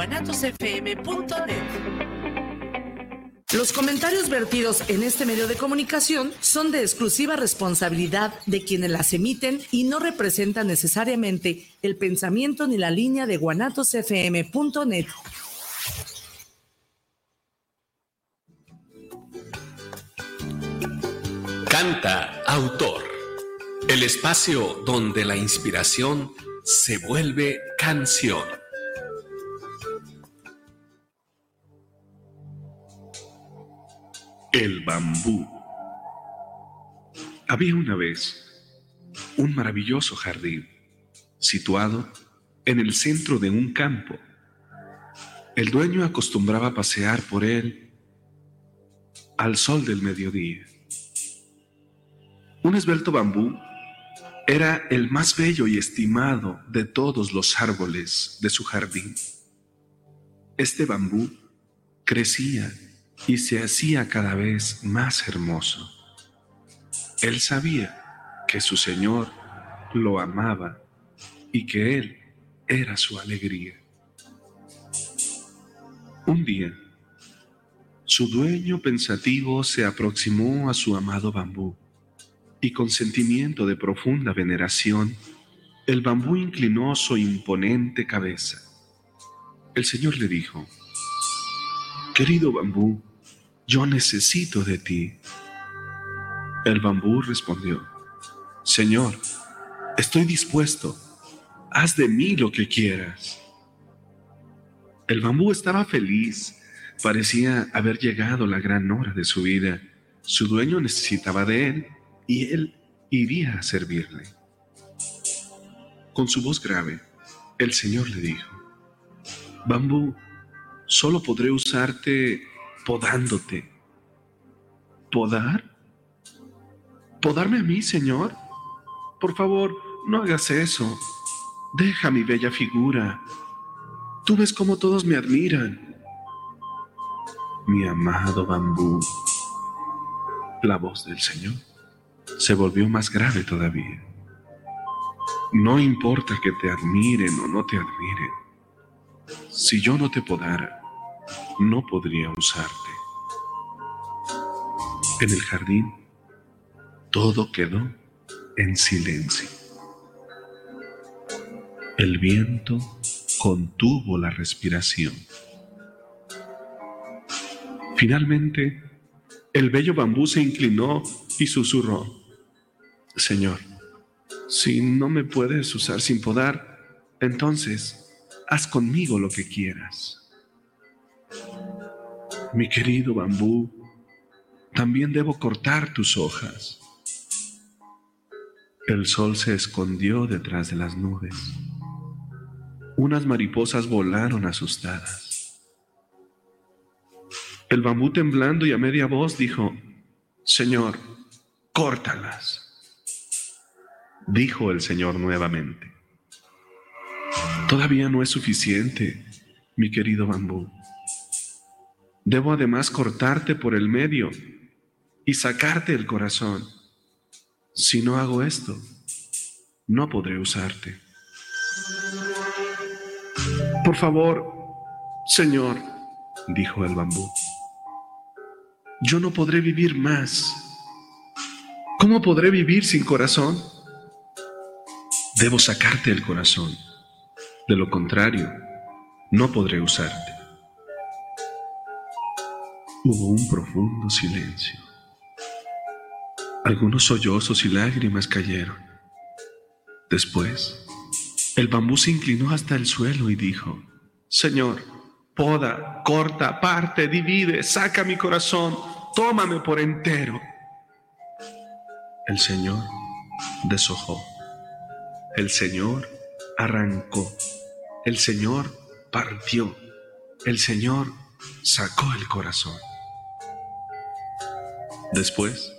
guanatosfm.net. Los comentarios vertidos en este medio de comunicación son de exclusiva responsabilidad de quienes las emiten y no representan necesariamente el pensamiento ni la línea de guanatosfm.net. Canta Autor, el espacio donde la inspiración se vuelve canción. El bambú. Había una vez un maravilloso jardín situado en el centro de un campo. El dueño acostumbraba pasear por él al sol del mediodía. Un esbelto bambú era el más bello y estimado de todos los árboles de su jardín. Este bambú crecía y se hacía cada vez más hermoso. Él sabía que su Señor lo amaba y que Él era su alegría. Un día, su dueño pensativo se aproximó a su amado bambú y con sentimiento de profunda veneración, el bambú inclinó su imponente cabeza. El Señor le dijo, Querido bambú, yo necesito de ti. El bambú respondió, Señor, estoy dispuesto, haz de mí lo que quieras. El bambú estaba feliz, parecía haber llegado la gran hora de su vida. Su dueño necesitaba de él y él iría a servirle. Con su voz grave, el Señor le dijo, Bambú, solo podré usarte podándote. ¿Podar? ¿Podarme a mí, Señor? Por favor, no hagas eso. Deja mi bella figura. Tú ves cómo todos me admiran. Mi amado bambú. La voz del Señor se volvió más grave todavía. No importa que te admiren o no te admiren. Si yo no te podara, no podría usarte. En el jardín todo quedó en silencio. El viento contuvo la respiración. Finalmente, el bello bambú se inclinó y susurró, Señor, si no me puedes usar sin podar, entonces haz conmigo lo que quieras. Mi querido bambú, también debo cortar tus hojas. El sol se escondió detrás de las nubes. Unas mariposas volaron asustadas. El bambú temblando y a media voz dijo, Señor, córtalas. Dijo el Señor nuevamente. Todavía no es suficiente, mi querido bambú. Debo además cortarte por el medio y sacarte el corazón. Si no hago esto, no podré usarte. Por favor, Señor, dijo el bambú, yo no podré vivir más. ¿Cómo podré vivir sin corazón? Debo sacarte el corazón. De lo contrario, no podré usarte. Hubo un profundo silencio. Algunos sollozos y lágrimas cayeron. Después, el bambú se inclinó hasta el suelo y dijo, Señor, poda, corta, parte, divide, saca mi corazón, tómame por entero. El Señor deshojó. El Señor arrancó. El Señor partió. El Señor sacó el corazón. Después,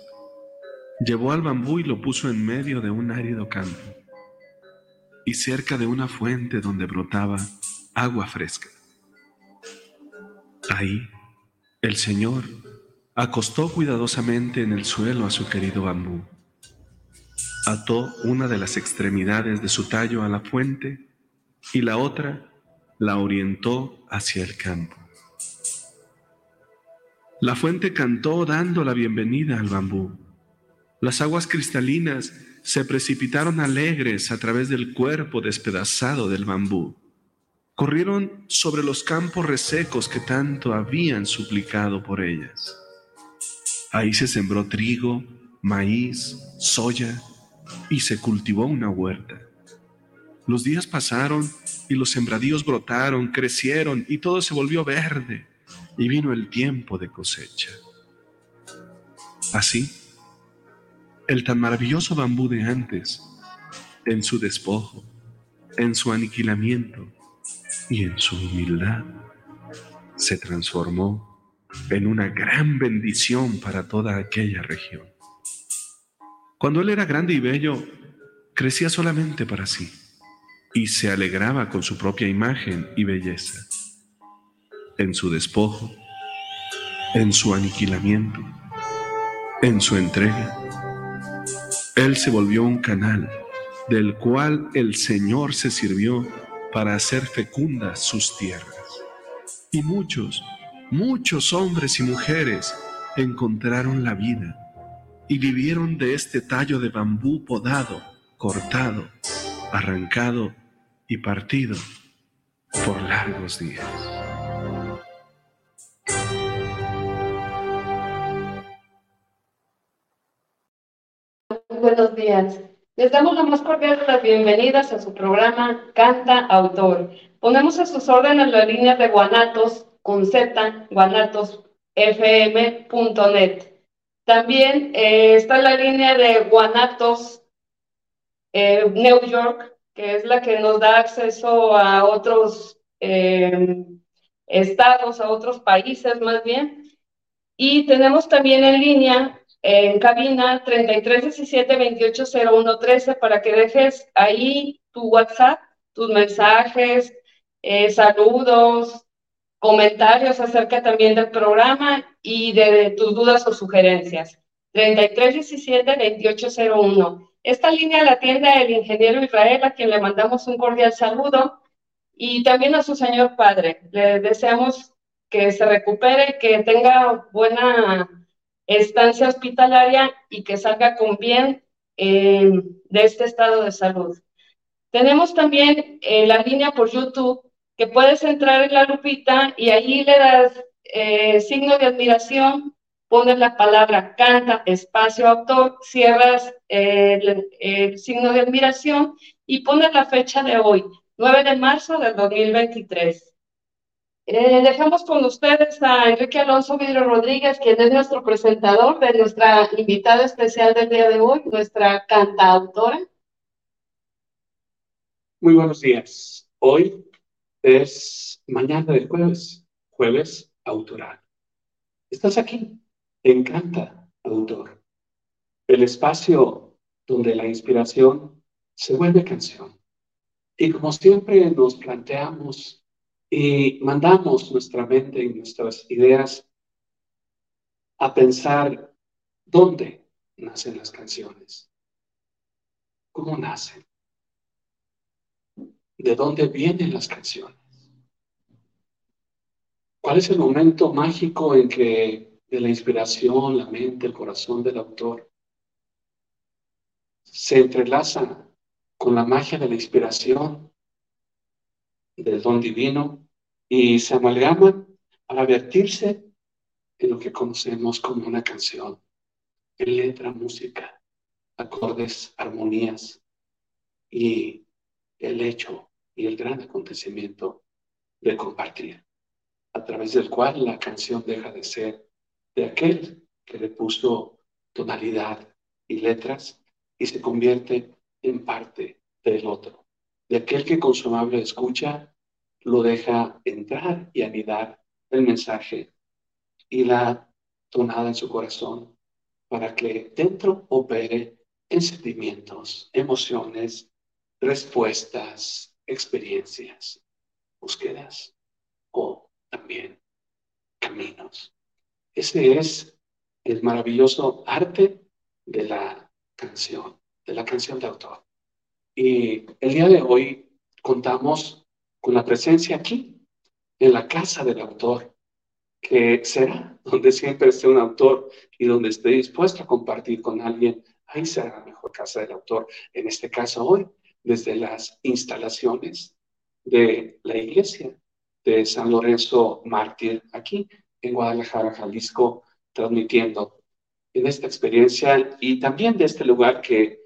llevó al bambú y lo puso en medio de un árido campo y cerca de una fuente donde brotaba agua fresca. Ahí, el Señor acostó cuidadosamente en el suelo a su querido bambú, ató una de las extremidades de su tallo a la fuente y la otra la orientó hacia el campo. La fuente cantó dando la bienvenida al bambú. Las aguas cristalinas se precipitaron alegres a través del cuerpo despedazado del bambú. Corrieron sobre los campos resecos que tanto habían suplicado por ellas. Ahí se sembró trigo, maíz, soya y se cultivó una huerta. Los días pasaron y los sembradíos brotaron, crecieron y todo se volvió verde y vino el tiempo de cosecha. Así, el tan maravilloso bambú de antes, en su despojo, en su aniquilamiento y en su humildad, se transformó en una gran bendición para toda aquella región. Cuando él era grande y bello, crecía solamente para sí y se alegraba con su propia imagen y belleza, en su despojo, en su aniquilamiento, en su entrega. Él se volvió un canal del cual el Señor se sirvió para hacer fecundas sus tierras. Y muchos, muchos hombres y mujeres encontraron la vida y vivieron de este tallo de bambú podado, cortado, arrancado y partido por largos días. Buenos días. Les damos la más cordial de las bienvenidas a su programa Canta Autor. Ponemos a sus órdenes la línea de Guanatos con Z, guanatosfm.net. También eh, está la línea de Guanatos eh, New York, que es la que nos da acceso a otros eh, estados, a otros países más bien. Y tenemos también en línea, en cabina, 3317-280113 para que dejes ahí tu WhatsApp, tus mensajes, saludos, comentarios acerca también del programa y de, tus dudas o sugerencias. 3317-2801. Esta línea la atiende el ingeniero Israel, a quien le mandamos un cordial saludo, y también a su señor padre. Le deseamos que se recupere, que tenga buena estancia hospitalaria y que salga con bien eh, de este estado de salud. Tenemos también eh, la línea por YouTube que puedes entrar en la lupita y allí le das eh, signo de admiración, pones la palabra canta, espacio, autor, cierras el, signo de admiración y pones la fecha de hoy, 9 de marzo del 2023. Eh, dejamos con ustedes a Enrique Alonso Vidro Rodríguez, quien es nuestro presentador de nuestra invitada especial del día de hoy, nuestra cantautora. Muy buenos días. Hoy es mañana de jueves, jueves autoral. Estás aquí, encanta, autor. El espacio donde la inspiración se vuelve canción. Y como siempre nos planteamos y mandamos nuestra mente y nuestras ideas a pensar dónde nacen las canciones, cómo nacen, de dónde vienen las canciones. ¿Cuál es el momento mágico en que de la inspiración, la mente, el corazón del autor se entrelaza con la magia de la inspiración del don divino y se amalgaman para vertirse en lo que conocemos como una canción, en letra, música, acordes, armonías y el hecho y el gran acontecimiento de compartir, a través del cual la canción deja de ser de aquel que le puso tonalidad y letras y se convierte en parte del otro, de aquel que con su amable escucha lo deja entrar y anidar el mensaje y la tonada en su corazón para que dentro opere en sentimientos, emociones, respuestas, experiencias, búsquedas o también caminos. Ese es el maravilloso arte de la canción, de la canción de autor. Y el día de hoy contamos con la presencia aquí, en la casa del autor, que será donde siempre esté un autor y donde esté dispuesto a compartir con alguien, ahí será la mejor casa del autor. En este caso hoy, desde las instalaciones de la iglesia de San Lorenzo Mártir, aquí en Guadalajara, Jalisco, transmitiendo en esta experiencia y también de este lugar que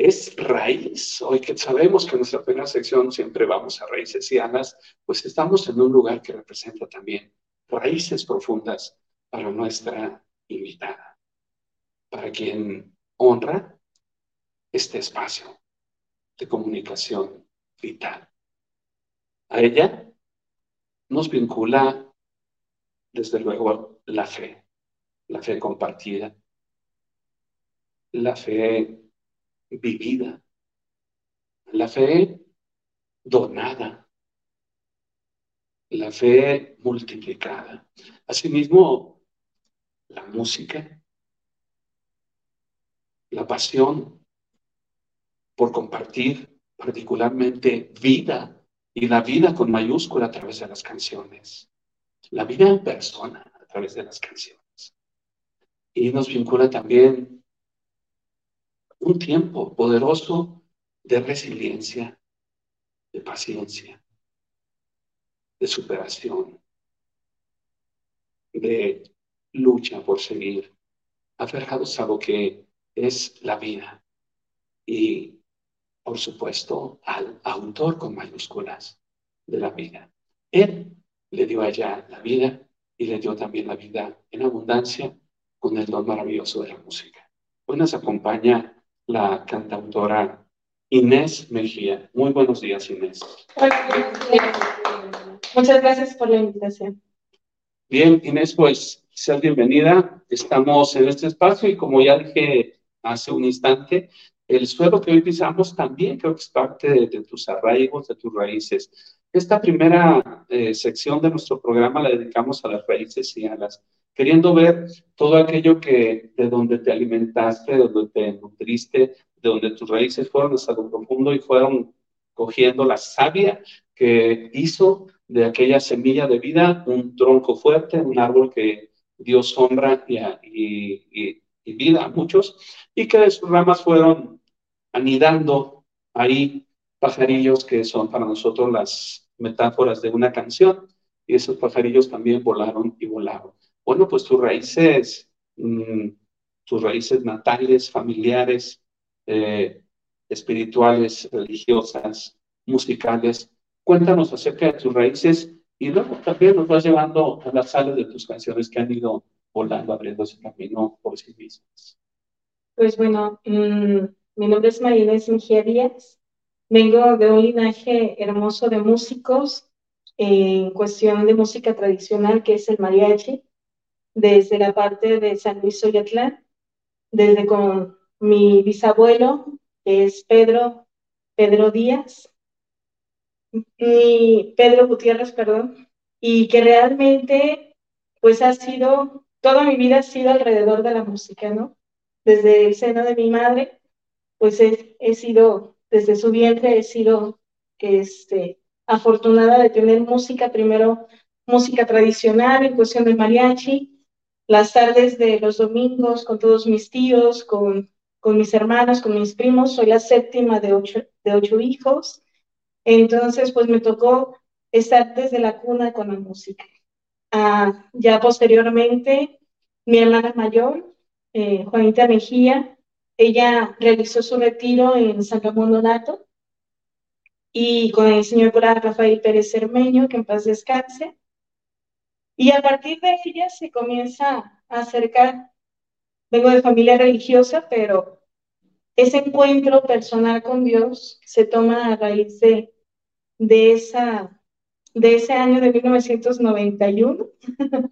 es raíz. Hoy que sabemos que en nuestra primera sección siempre vamos a raíces y alas, pues estamos en un lugar que representa también raíces profundas para nuestra invitada, para quien honra este espacio de comunicación vital. A ella nos vincula, desde luego, la fe, la fe compartida, la fe vivida, la fe donada, la fe multiplicada. Asimismo, la música, la pasión por compartir particularmente vida y la vida con mayúscula a través de las canciones, la vida en persona a través de las canciones. Y nos vincula también un tiempo poderoso de resiliencia, de paciencia, de superación, de lucha por seguir aferrados a lo que es la vida y, por supuesto, al autor con mayúsculas de la vida. Él le dio allá la vida y le dio también la vida en abundancia con el don maravilloso de la música. Hoy nos acompaña la cantautora Inés Mejía. Muy buenos días, Inés. Muchas gracias por la invitación. Bien, Inés, pues seas bienvenida. Estamos en este espacio y como ya dije hace un instante, el suelo que hoy pisamos también creo que es parte de, tus arraigos, de tus raíces. Esta primera eh, sección de nuestro programa la dedicamos a las raíces y a las queriendo ver todo aquello que de donde te alimentaste, de donde te nutriste, de donde tus raíces fueron hasta lo profundo y fueron cogiendo la savia que hizo de aquella semilla de vida un tronco fuerte, un árbol que Dios honra y, y vida a muchos, y que de sus ramas fueron anidando ahí pajarillos que son para nosotros las metáforas de una canción, y esos pajarillos también volaron y volaron. Bueno, pues tus raíces, mm, tus raíces natales, familiares, eh, espirituales, religiosas, musicales. Cuéntanos acerca de tus raíces y luego también nos vas llevando a las salas de tus canciones que han ido volando, abriendo ese camino por sí mismas. Pues bueno, mm, mi nombre es María Inés Díaz. Vengo de un linaje hermoso de músicos en cuestión de música tradicional, que es el mariachi desde la parte de San Luis Oyatlán, desde con mi bisabuelo, que es Pedro, Pedro Díaz, y Pedro Gutiérrez, perdón, y que realmente, pues ha sido, toda mi vida ha sido alrededor de la música, ¿no? Desde el seno de mi madre, pues he, he sido, desde su vientre he sido, este, afortunada de tener música, primero música tradicional en cuestión del mariachi, las tardes de los domingos con todos mis tíos, con, con mis hermanos, con mis primos. Soy la séptima de ocho, de ocho hijos. Entonces, pues me tocó estar desde la cuna con la música. Ah, ya posteriormente, mi hermana mayor, eh, Juanita Mejía, ella realizó su retiro en San Ramón Donato y con el señor Rafael Pérez Cermeño, que en paz descanse. Y a partir de ella se comienza a acercar, vengo de familia religiosa, pero ese encuentro personal con Dios se toma a raíz de, de, esa, de ese año de 1991,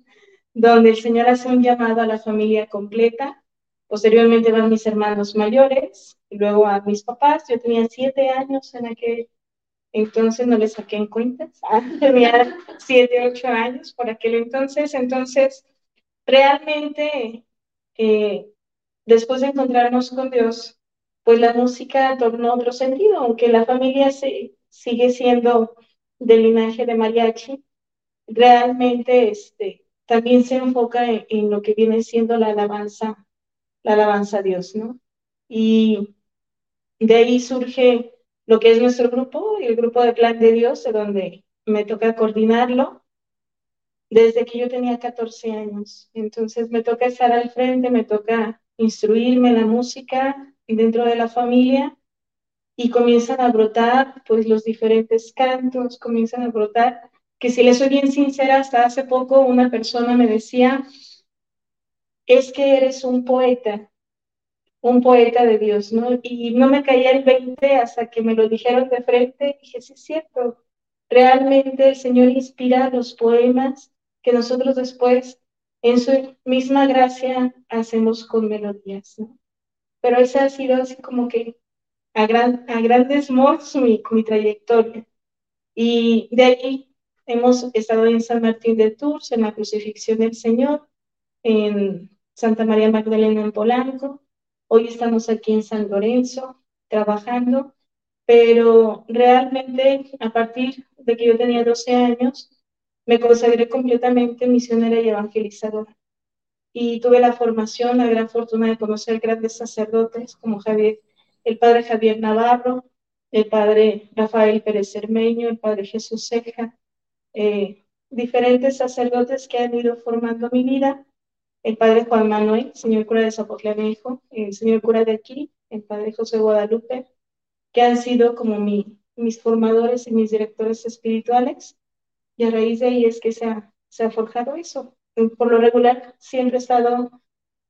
donde el Señor hace un llamado a la familia completa. Posteriormente van mis hermanos mayores, y luego a mis papás. Yo tenía siete años en aquel entonces no le saqué en cuentas, ah, tenía siete, ocho años por aquel entonces, entonces realmente eh, después de encontrarnos con Dios, pues la música tornó otro sentido, aunque la familia se, sigue siendo del linaje de mariachi, realmente este, también se enfoca en, lo que viene siendo la alabanza, la alabanza a Dios, ¿no? Y de ahí surge lo que es nuestro grupo, el grupo de Plan de Dios, de donde me toca coordinarlo desde que yo tenía 14 años. Entonces me toca estar al frente, me toca instruirme en la música dentro de la familia y comienzan a brotar pues los diferentes cantos, comienzan a brotar, que si les soy bien sincera, hasta hace poco una persona me decía, es que eres un poeta, un poeta de Dios, ¿no? Y no me caía el 20 hasta que me lo dijeron de frente, y dije, sí es cierto, realmente el Señor inspira los poemas que nosotros después, en su misma gracia, hacemos con melodías, ¿no? Pero esa ha sido así como que a, gran, a grandes modos mi, mi trayectoria. Y de ahí hemos estado en San Martín de Tours, en la crucifixión del Señor, en Santa María Magdalena en Polanco. Hoy estamos aquí en San Lorenzo trabajando, pero realmente a partir de que yo tenía 12 años, me consagré completamente misionera y evangelizadora. Y tuve la formación, la gran fortuna de conocer grandes sacerdotes como Javier, el padre Javier Navarro, el padre Rafael Pérez Cermeño, el padre Jesús Ceja, eh, diferentes sacerdotes que han ido formando mi vida, el padre Juan Manuel, señor cura de Zapotlanejo, el señor cura de aquí, el padre José Guadalupe, que han sido como mi, mis formadores y mis directores espirituales. Y a raíz de ahí es que se ha, se ha forjado eso. Por lo regular, siempre he estado,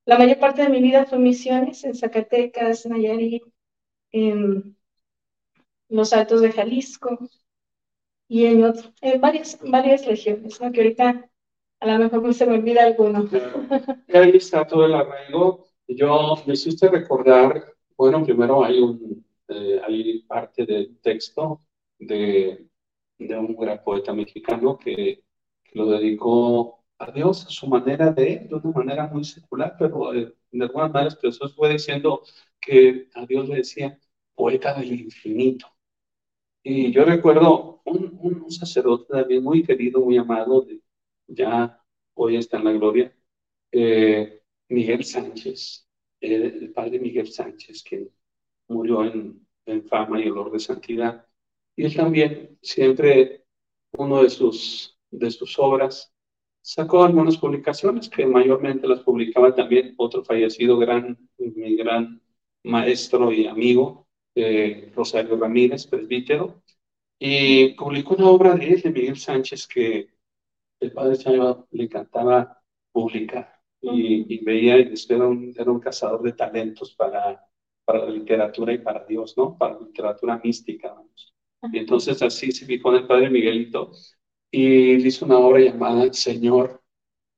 la mayor parte de mi vida fue misiones en Zacatecas, Nayarit, en los Altos de Jalisco y en, en varias, varias regiones, ¿no? que ahorita a lo mejor se me olvida alguno. Ahí está todo el arraigo. Yo me hiciste recordar, bueno, primero hay un, eh, hay parte del texto de de un gran poeta mexicano que, lo dedicó a Dios a su manera de, de una manera muy secular, pero de, alguna manera Jesús fue diciendo que a Dios le decía poeta del infinito. Y yo recuerdo un, un, sacerdote también muy querido, muy amado, de, ya hoy está en la gloria, eh, Miguel Sánchez, el padre Miguel Sánchez, que murió en, en fama y olor de santidad. Y él también, siempre, uno de sus, de sus obras, sacó algunas publicaciones que mayormente las publicaba también otro fallecido gran, mi gran maestro y amigo, eh, Rosario Ramírez, presbítero, y publicó una obra de él, de Miguel Sánchez, que el padre Chayo le encantaba publicar. Y, veía, y era un, era un cazador de talentos para, para la literatura y para Dios, ¿no? Para la literatura mística, vamos. Y entonces así se fijó en el padre Miguelito y hizo una obra llamada Señor,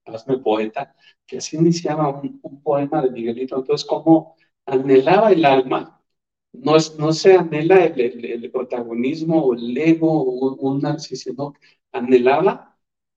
hazme poeta, que así iniciaba un, poema de Miguelito. Entonces, como anhelaba el alma, no, es, no se anhela el, el, protagonismo o el ego o un, narcisismo, anhelaba,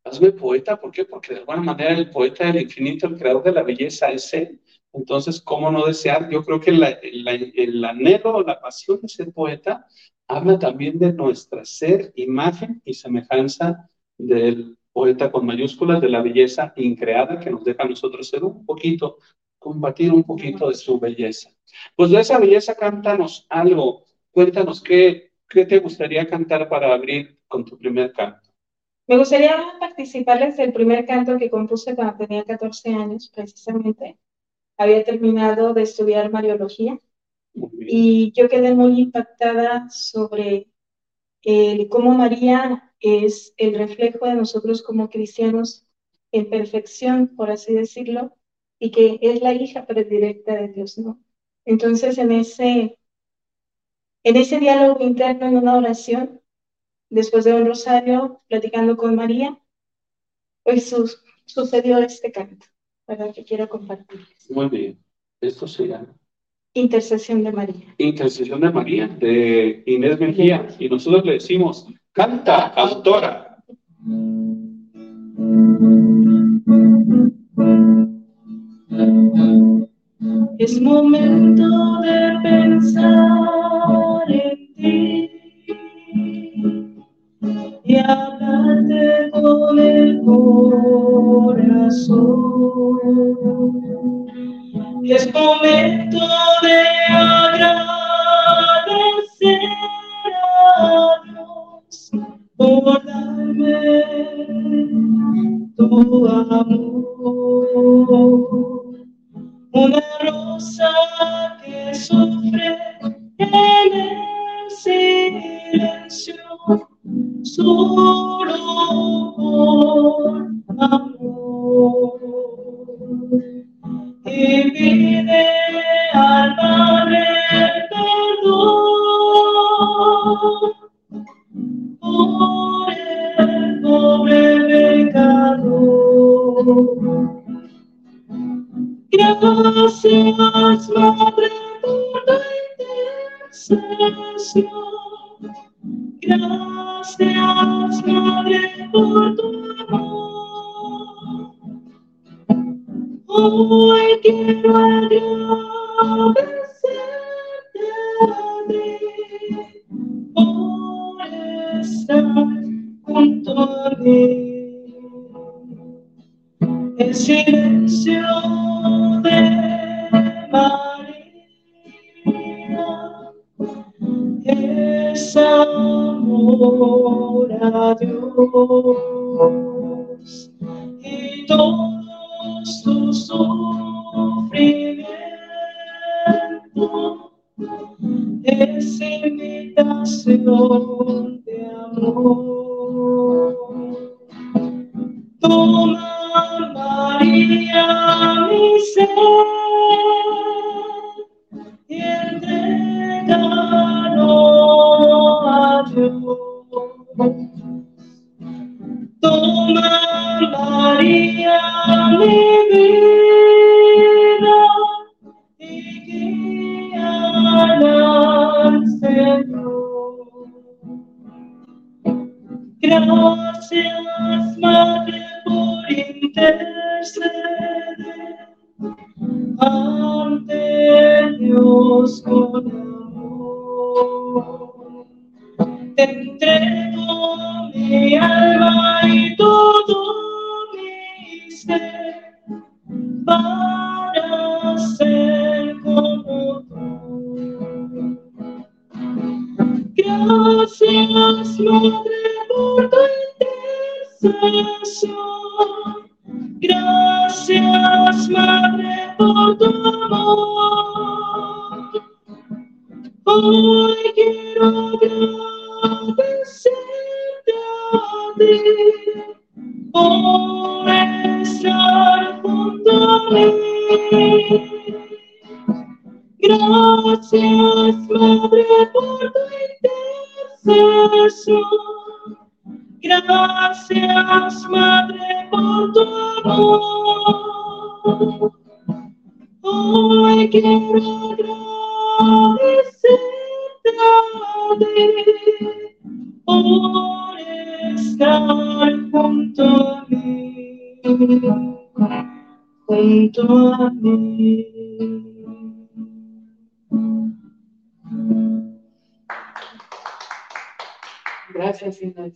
hazme poeta, ¿por qué? Porque de alguna manera el poeta del infinito, el creador de la belleza es él. Entonces, ¿cómo no desear? Yo creo que el anhelo, la pasión de ser poeta habla también de nuestra ser, imagen y semejanza del poeta con mayúsculas, de la belleza increada que nos deja a nosotros ser un poquito, combatir un poquito de su belleza. Pues de esa belleza, cántanos algo. Cuéntanos qué, qué te gustaría cantar para abrir con tu primer canto. Me gustaría participarles del primer canto que compuse cuando tenía 14 años, precisamente. Había terminado de estudiar Mariología y yo quedé muy impactada sobre cómo María es el reflejo de nosotros como cristianos en perfección, por así decirlo, y que es la hija predilecta de Dios, ¿no? Entonces, en ese, en ese diálogo interno, en una oración, después de un rosario, platicando con María, pues sucedió este canto, para que quiero compartirles. Muy bien, esto se llama Intercesión de María. Intercesión de María, de Inés Mejía. Y nosotros le decimos, canta, autora. Es momento de pensar en ti Es momento de agradecer a Dios por darme tu amor. Una rosa quiero agradecerte a ti por estar junto a mí. El silencio de María es amor a Dios Hoy quiero agradecerte a por estar junto a mí, junto a mí. Gracias, Inés.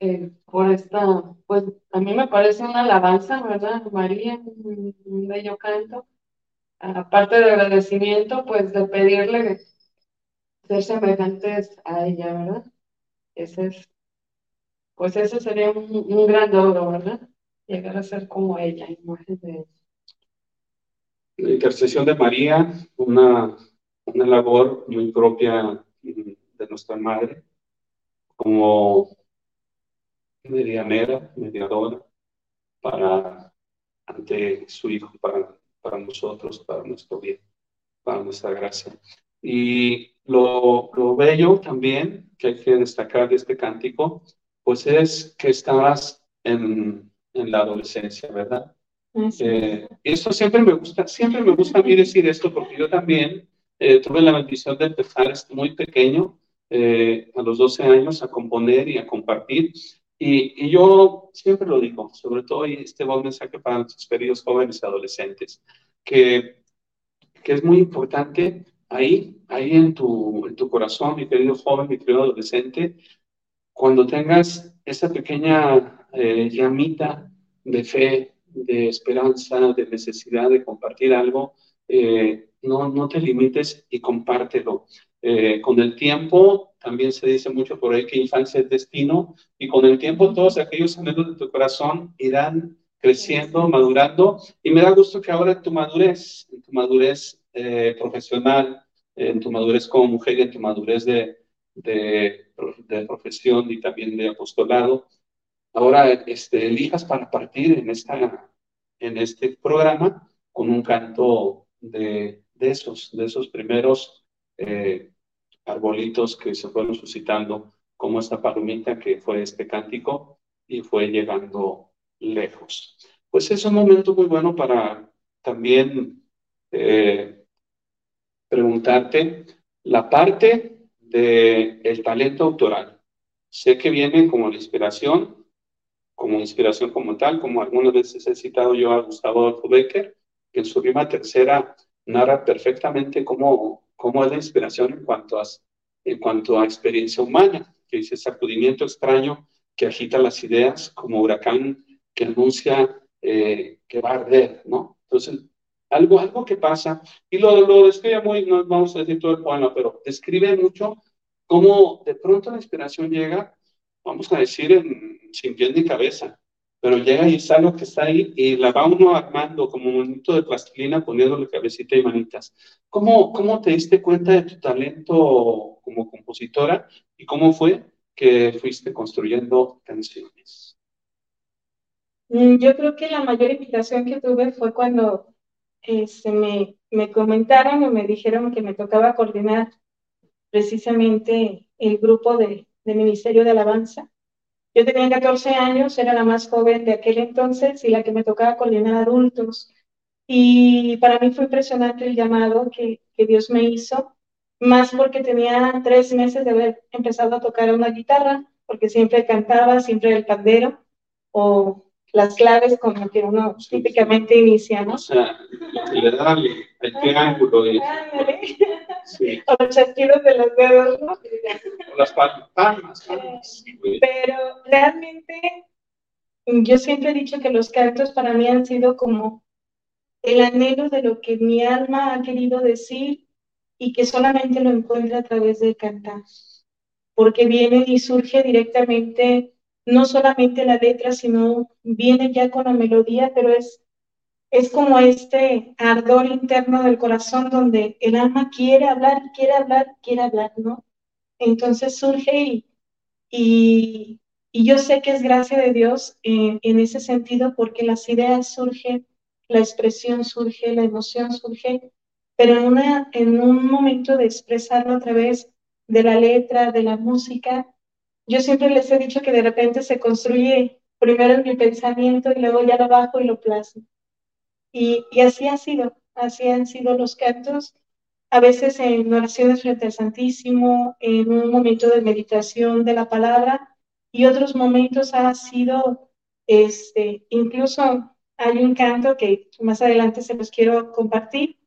Eh, por esta, pues a mí me parece una alabanza, ¿verdad? María, un bello canto. Aparte de agradecimiento, pues de pedirle ser semejantes a ella, ¿verdad? Ese es, pues ese sería un, un gran logro, ¿verdad? Llegar a ser como ella, imagen de ella. La intercesión de María, una, una labor muy propia de nuestra madre, como medianera, mediadora, para ante su Hijo, para, para nosotros, para nuestro bien, para nuestra gracia. Y lo, lo bello también que hay que destacar de este cántico, pues es que estabas en, en la adolescencia, ¿verdad? Eh, esto siempre me gusta, siempre me gusta a mí decir esto porque yo también eh, tuve la bendición de empezar muy pequeño, eh, a los 12 años, a componer y a compartir. Y, y, yo siempre lo digo, sobre todo, y este buen mensaje para nuestros queridos jóvenes y adolescentes, que, que es muy importante ahí, ahí en tu, en tu corazón, mi querido joven, mi querido adolescente, cuando tengas esa pequeña eh, llamita de fe, de esperanza, de necesidad de compartir algo, eh, no, no te limites y compártelo. Eh, con el tiempo, también se dice mucho por ahí que infancia es destino, y con el tiempo todos aquellos anhelos de tu corazón irán creciendo, madurando, y me da gusto que ahora en tu madurez, en tu madurez eh, profesional, en tu madurez como mujer y en tu madurez de, de, de profesión y también de apostolado, ahora este, elijas para partir en, esta, en este programa con un canto de, de esos, de esos primeros eh, arbolitos que se fueron suscitando, como esta palomita que fue este cántico y fue llegando lejos. Pues es un momento muy bueno para también eh, preguntarte la parte del el talento autoral. Sé que viene como la inspiración, como inspiración como tal, como algunas veces he citado yo a Gustavo Adolfo que en su rima tercera narra perfectamente cómo, cómo es la inspiración en cuanto, a, en cuanto a experiencia humana, que dice sacudimiento extraño que agita las ideas como huracán que anuncia eh, que va a arder, ¿no? Entonces, algo, algo que pasa, y lo, lo describe muy, no vamos a decir todo el poema, pero describe mucho cómo de pronto la inspiración llega vamos a decir, en, sin pie ni cabeza, pero llega y es algo que está ahí y la va uno armando como un monito de plastilina poniéndole cabecita y manitas. ¿Cómo, ¿Cómo te diste cuenta de tu talento como compositora y cómo fue que fuiste construyendo canciones? Mm, yo creo que la mayor invitación que tuve fue cuando este, me, me comentaron o me dijeron que me tocaba coordinar precisamente el grupo de, de Ministerio de Alabanza. Yo tenía 14 años, era la más joven de aquel entonces y la que me tocaba coordinar adultos. Y para mí fue impresionante el llamado que, que Dios me hizo, más porque tenía tres meses de haber empezado a tocar una guitarra, porque siempre cantaba, siempre el pandero o las claves con las que uno típicamente inicia, ¿no? O sea, le el triángulo. De... Sí. O los chasquidos de los dedos, ¿no? O las palmas. Pero realmente yo siempre he dicho que los cantos para mí han sido como el anhelo de lo que mi alma ha querido decir y que solamente lo encuentra a través del cantar. Porque viene y surge directamente no solamente la letra, sino viene ya con la melodía, pero es, es como este ardor interno del corazón donde el alma quiere hablar, quiere hablar, quiere hablar, ¿no? Entonces surge y, y, yo sé que es gracia de Dios en, ese sentido porque las ideas surgen, la expresión surge, la emoción surge, pero en, una, en un momento de expresarlo a través de la letra, de la música, yo siempre les he dicho que de repente se construye primero en mi pensamiento y luego ya lo bajo y lo plasmo. Y, y así ha sido, así han sido los cantos, a veces en oraciones frente al Santísimo, en un momento de meditación de la palabra, y otros momentos ha sido, este, incluso hay un canto que más adelante se los quiero compartir,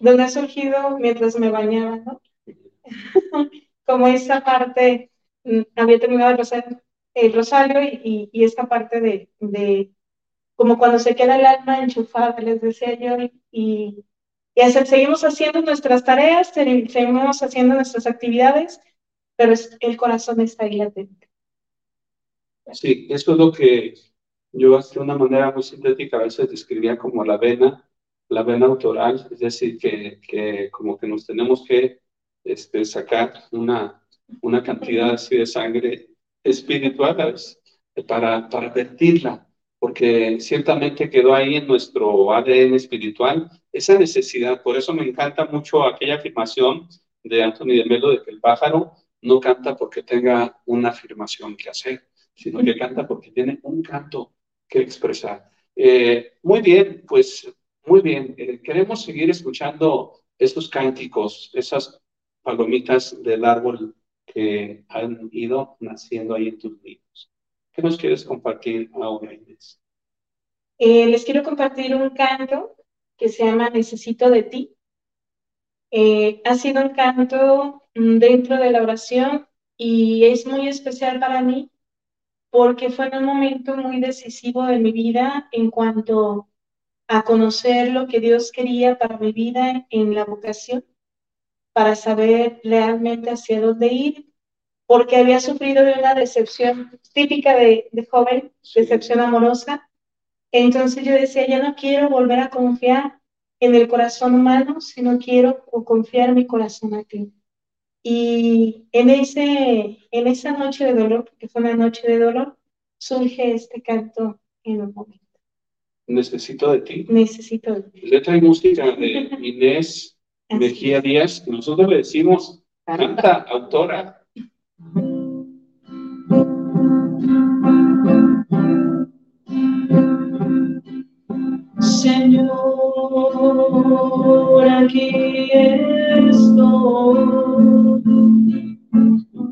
donde ha surgido mientras me bañaba, ¿no? Como esa parte Mm, había terminado el rosario, el rosario y, y, esta parte de, de, como cuando se queda el alma enchufada, les decía yo, y, y seguimos haciendo nuestras tareas, seguimos haciendo nuestras actividades, pero el corazón está ahí latente. Sí, eso es lo que yo de una manera muy sintética a veces describía como la vena, la vena autoral, es decir, que, que como que nos tenemos que este, sacar una, una cantidad así de sangre espiritual para, para vertirla, porque ciertamente quedó ahí en nuestro ADN espiritual esa necesidad. Por eso me encanta mucho aquella afirmación de Anthony de Melo de que el pájaro no canta porque tenga una afirmación que hacer, sino que canta porque tiene un canto que expresar. Eh, muy bien, pues muy bien. Eh, queremos seguir escuchando estos cánticos, esas palomitas del árbol que han ido naciendo ahí en tus libros. ¿Qué nos quieres compartir ahora, Inés? Eh, les quiero compartir un canto que se llama Necesito de ti. Eh, ha sido un canto mm, dentro de la oración y es muy especial para mí porque fue un momento muy decisivo de mi vida en cuanto a conocer lo que Dios quería para mi vida en la vocación, para saber realmente hacia dónde ir, porque había sufrido de una decepción típica de, de joven, decepción amorosa. Entonces yo decía, ya no quiero volver a confiar en el corazón humano, sino quiero confiar mi corazón a ti. Y en, ese, en esa noche de dolor, porque fue una noche de dolor, surge este canto en un momento. Necesito de ti. Necesito de ti. Letra y música de Inés Mejía Díaz, nosotros le decimos canta, autora. Señor, aquí estoy,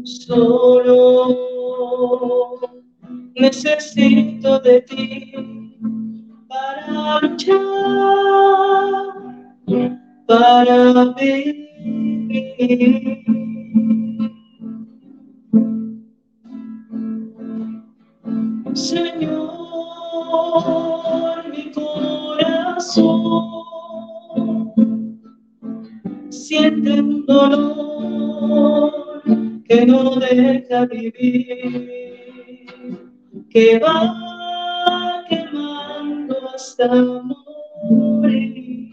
solo necesito de ti para luchar, para vivir. Señor, siente un dolor que no deja vivir, que va quemando hasta morir.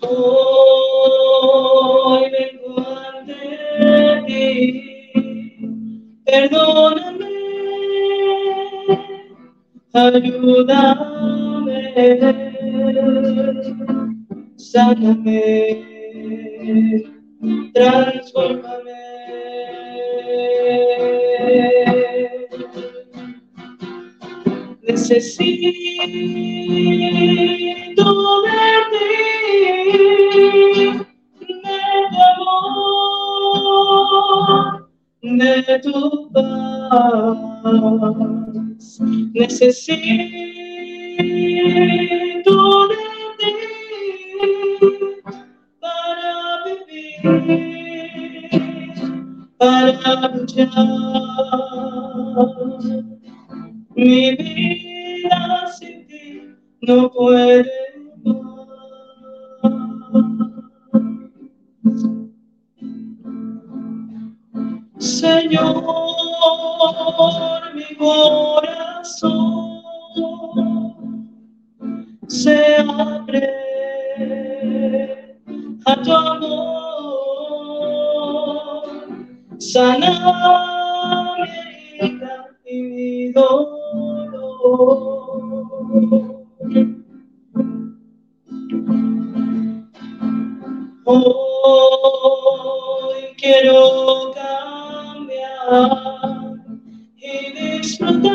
Hoy vengo ante ti, perdóname, ayúdame, sáname, transfórmame. Necesito Necesito de ti para vivir, para luchar. Mi vida sin ti no puede Hoy quiero cambiar y disfrutar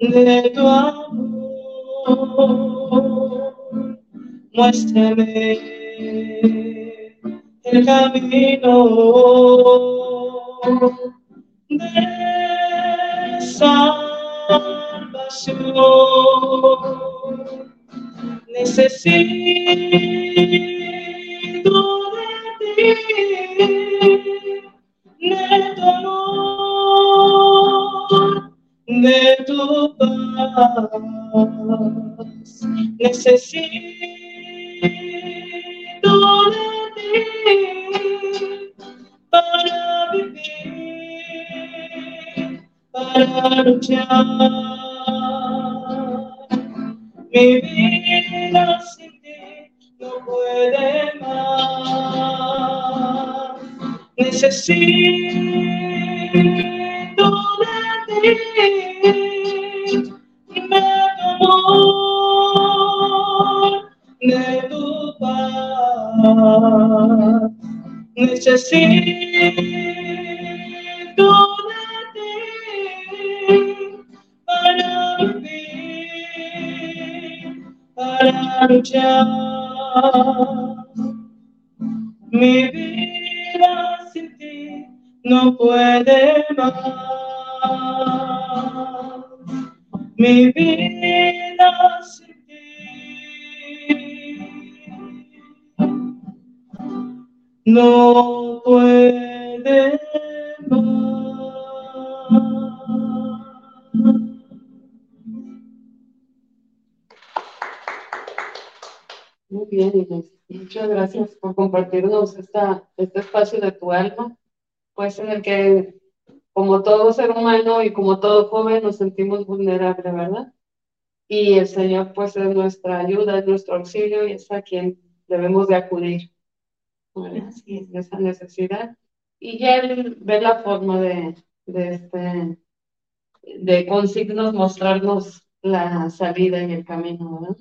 de tu amor. Muéstrame el camino no puede más. Muy bien, Inés. Muchas gracias por compartirnos esta, este espacio de tu alma, pues en el que, como todo ser humano y como todo joven, nos sentimos vulnerables, ¿verdad? Y el Señor, pues, es nuestra ayuda, es nuestro auxilio y es a quien debemos de acudir. Así esa necesidad. Y Él ve la forma de, de, este, de con signos mostrarnos la salida y el camino, ¿verdad?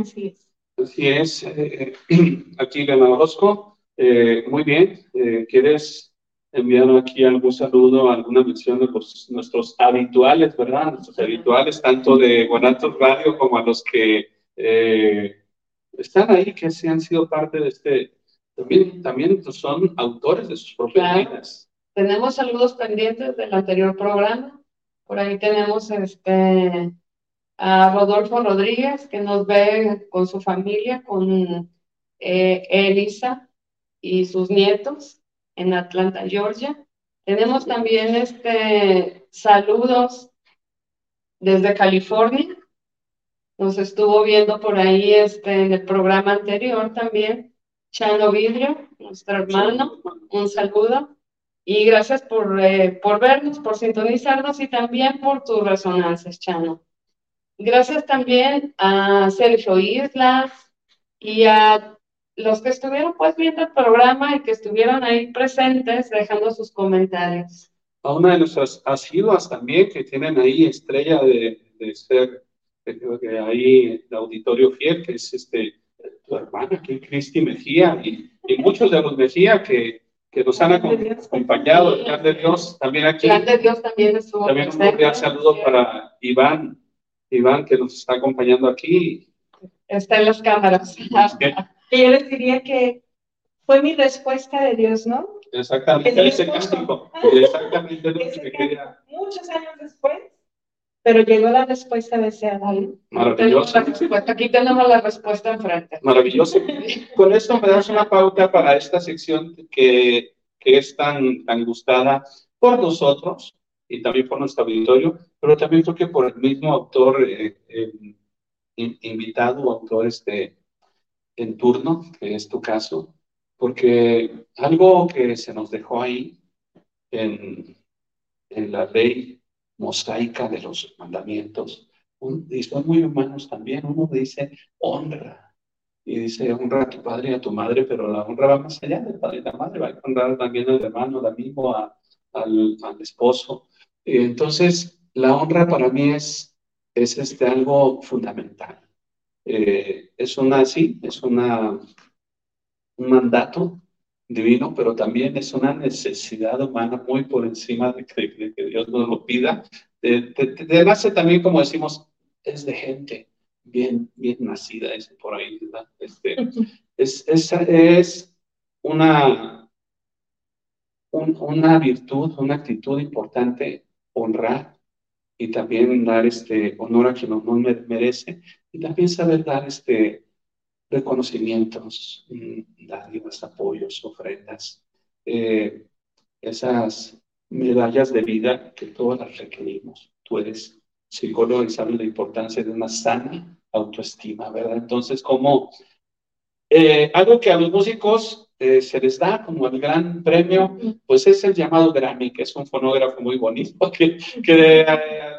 Así es. Así es. Eh, aquí Lena Orozco. Eh, muy bien. Eh, ¿Quieres enviar aquí algún saludo, alguna mención de los, nuestros habituales, ¿verdad? Nuestros habituales, tanto de Guanatos Radio como a los que están ahí, que se han sido parte de este, también, también son autores de sus propias vidas. Tenemos saludos pendientes del anterior programa. Por ahí tenemos este a Rodolfo Rodríguez, que nos ve con su familia, con eh, Elisa y sus nietos en Atlanta, Georgia. Tenemos también este, saludos desde California. Nos estuvo viendo por ahí este, en el programa anterior también. Chano Vidrio, nuestro hermano, un saludo. Y gracias por, eh, por vernos, por sintonizarnos y también por tus resonancias, Chano. Gracias también a Sergio Islas y a los que estuvieron pues viendo el programa y que estuvieron ahí presentes dejando sus comentarios. A una de nuestras asiduas también que tienen ahí estrella de, de ser que ahí el auditorio fiel, que es este tu hermana, que Cristi Mejía, y, y, muchos de los Mejía que, que nos han acompañado, el Plan de Dios también aquí. El Plan de Dios también estuvo También un cordial saludo para Iván Iván, que nos está acompañando aquí. Está en las cámaras. Y yo les diría que fue mi respuesta de Dios, ¿no? Exactamente, ese castigo. Exactamente lo que quería. Muchos años después, pero llegó la respuesta deseada. Maravilloso. Aquí tenemos la respuesta enfrente. Maravilloso. Con esto me das una pauta para esta sección que, que es tan, tan gustada por nosotros y también por nuestro auditorio, pero también creo que por el mismo autor eh, eh, invitado, autor este, en turno, que es tu caso, porque algo que se nos dejó ahí en, en la ley mosaica de los mandamientos, y son muy humanos también, uno dice honra, y dice honra a tu padre y a tu madre, pero la honra va más allá del padre y la madre, va a honrar también al hermano, al amigo, al, al esposo, entonces, la honra para mí es, es este, algo fundamental. Eh, es una, sí, es una, un mandato divino, pero también es una necesidad humana muy por encima de que, Dios nos lo pida. De, de, también, como decimos, es de gente bien, bien nacida, es por ahí, ¿verdad? Este, es, es, es una, una virtud, una actitud importante honrar y también dar este honor a quien no merece y también saber dar este reconocimientos, mm, dádivas, apoyos, ofrendas, eh, esas medallas de vida que todas las requerimos. Tú eres psicólogo y sabes la importancia de una sana autoestima, ¿verdad? Entonces, como eh, algo que a los músicos eh, se les da como el gran premio, pues es el llamado Grammy, que es un fonógrafo muy bonito que, que eh,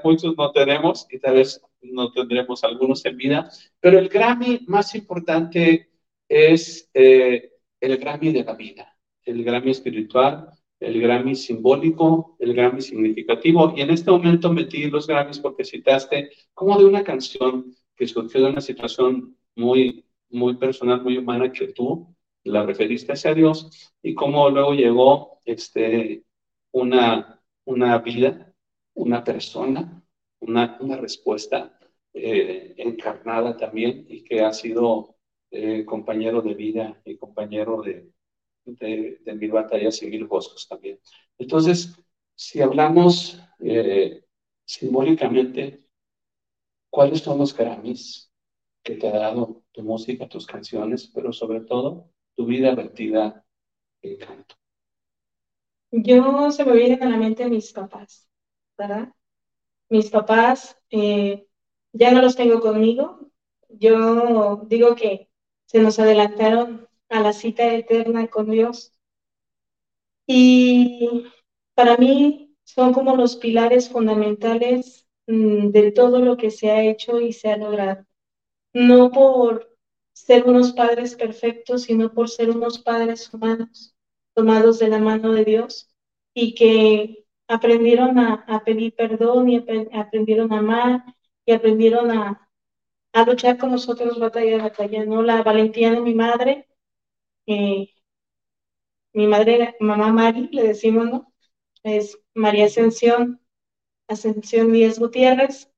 muchos no tenemos y tal vez no tendremos algunos en vida, pero el Grammy más importante es eh, el Grammy de la vida, el Grammy espiritual, el Grammy simbólico, el Grammy significativo. Y en este momento metí los Grammys porque citaste como de una canción que surgió de una situación muy, muy personal, muy humana que tú la referiste hacia Dios y cómo luego llegó este, una, una vida, una persona, una, una respuesta eh, encarnada también y que ha sido eh, compañero de vida y compañero de, de, mil batallas y mil gozos también. Entonces, si hablamos eh, simbólicamente, ¿cuáles son los Grammys que te ha dado tu música, tus canciones, pero sobre todo tu vida vertida en canto? Yo se me vienen a la mente mis papás, ¿verdad? Mis papás eh, ya no los tengo conmigo. Yo digo que se nos adelantaron a la cita eterna con Dios. Y para mí son como los pilares fundamentales mm, de todo lo que se ha hecho y se ha logrado. No por ser unos padres perfectos, sino por ser unos padres humanos, tomados de la mano de Dios y que aprendieron a, pedir perdón y aprendieron a amar y aprendieron a, luchar con nosotros batalla a batalla, ¿no? La valentía de mi madre, eh, mi madre, mamá Mari, le decimos. Es María Ascensión, Ascensión Díaz Gutiérrez,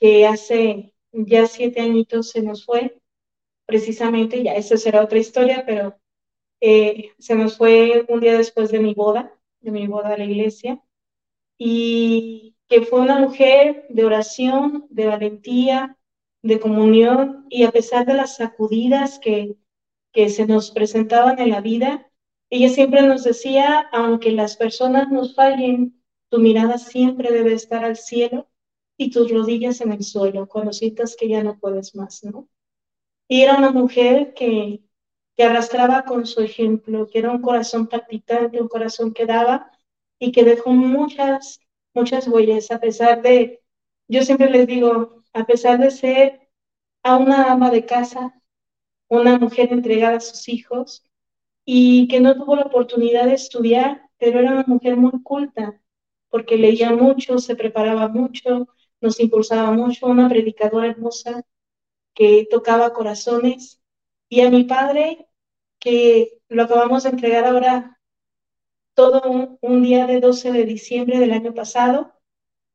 que hace ya siete añitos se nos fue, precisamente, ya eso será otra historia, pero eh, se nos fue un día después de mi boda, de mi boda a la iglesia, y que fue una mujer de oración, de valentía, de comunión, y a pesar de las sacudidas que, que se nos presentaban en la vida, ella siempre nos decía, aunque las personas nos fallen, tu mirada siempre debe estar al cielo y tus rodillas en el suelo cuando sientas que ya no puedes más, ¿no? Y era una mujer que, que arrastraba con su ejemplo, que era un corazón palpitante, un corazón que daba y que dejó muchas, muchas huellas, a pesar de, yo siempre les digo, a pesar de ser a una ama de casa, una mujer entregada a sus hijos y que no tuvo la oportunidad de estudiar, pero era una mujer muy culta, porque leía mucho, se preparaba mucho, nos impulsaba mucho, una predicadora hermosa que tocaba corazones. Y a mi padre, que lo acabamos de entregar ahora todo un, día de 12 de diciembre del año pasado,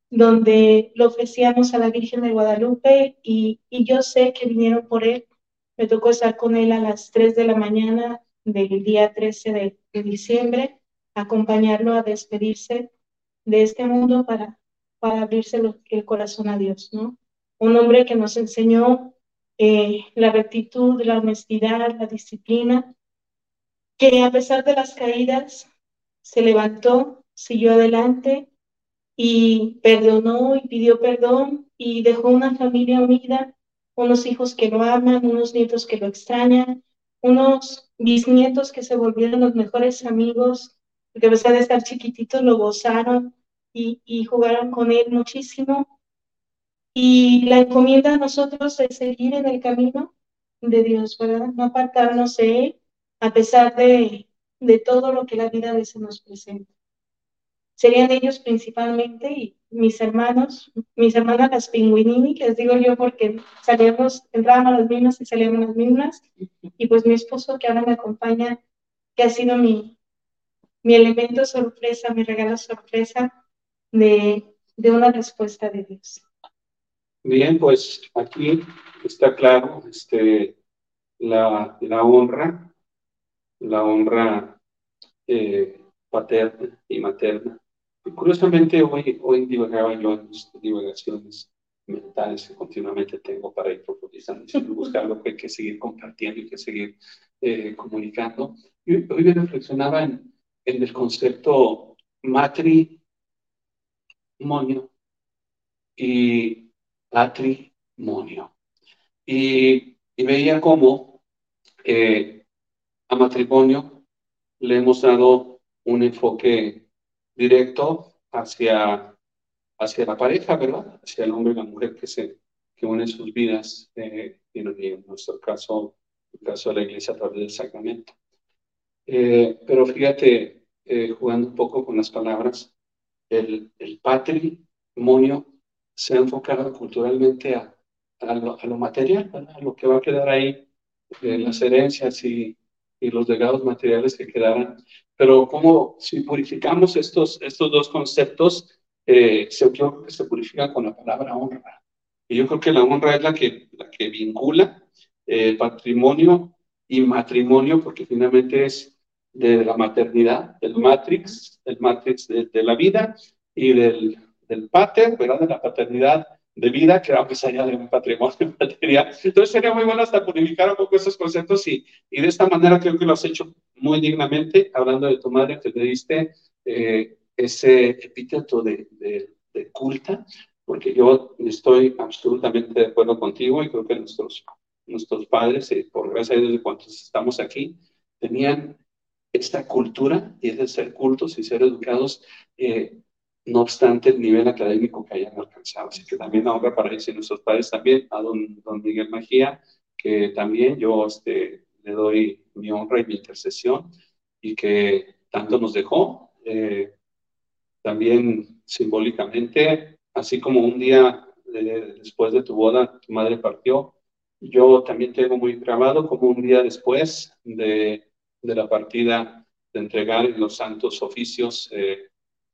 donde lo ofrecíamos a la Virgen de Guadalupe y, yo sé que vinieron por él. Me tocó estar con él a las 3 de la mañana del día 13 de, diciembre, acompañarlo a despedirse de este mundo para, para abrirse el corazón a Dios, ¿no? Un hombre que nos enseñó eh, la rectitud, la honestidad, la disciplina, que a pesar de las caídas se levantó, siguió adelante y perdonó y pidió perdón y dejó una familia unida, unos hijos que lo aman, unos nietos que lo extrañan, unos bisnietos que se volvieron los mejores amigos, porque a pesar de estar chiquititos lo gozaron y, y jugaron con él muchísimo y la encomienda a nosotros es seguir en el camino de Dios, ¿verdad? No apartarnos de Él a pesar de, de todo lo que la vida a veces nos presenta. Serían ellos principalmente y mis hermanos, mis hermanas las pingüinini, les digo yo porque salíamos, entrábamos las mismas y salíamos las mismas, y pues mi esposo que ahora me acompaña, que ha sido mi, mi elemento sorpresa, mi regalo sorpresa de, de una respuesta de Dios. Bien, pues aquí está claro este, la, la honra, la honra eh, paterna y materna. Y curiosamente hoy, hoy divagaba yo en mis divagaciones mentales que continuamente tengo para ir profundizando buscar lo que hay que seguir compartiendo y que seguir eh, comunicando. Y hoy me reflexionaba en, en el concepto matrimonio y matrimonio. Y, veía cómo eh, a matrimonio le hemos dado un enfoque directo hacia, hacia la pareja, ¿verdad? Hacia el hombre y la mujer que se que unen sus vidas, eh, y en nuestro caso, en el caso de la iglesia a través del sacramento. Eh, pero fíjate, jugando un poco con las palabras, el, el patrimonio se ha enfocado culturalmente a, a, lo, material, a lo que va a quedar ahí, eh, las herencias y, y, los legados materiales que quedarán. Pero como si purificamos estos, estos dos conceptos, eh, se, yo creo que se purifica con la palabra honra. Y yo creo que la honra es la que, la que vincula eh, patrimonio y matrimonio, porque finalmente es de la maternidad, del matrix, el matrix de, de la vida y del, del pater, ¿verdad? De la paternidad de vida que va más allá de un patrimonio material. Entonces sería muy bueno hasta purificar un poco esos conceptos y, y de esta manera creo que lo has hecho muy dignamente, hablando de tu madre que le diste eh, ese epíteto de, de, de, culta, porque yo estoy absolutamente de acuerdo contigo y creo que nuestros, nuestros padres, eh, por gracias a Dios de cuantos estamos aquí, tenían esta cultura y es de ser cultos y ser educados eh, no obstante el nivel académico que hayan alcanzado. Así que también ahora para y nuestros padres también, a don, don Miguel Magía, que también yo este, le doy mi honra y mi intercesión y que tanto nos dejó, eh, también simbólicamente, así como un día después de tu boda, tu madre partió, yo también tengo muy grabado como un día después de, de la partida de entregar los santos oficios eh,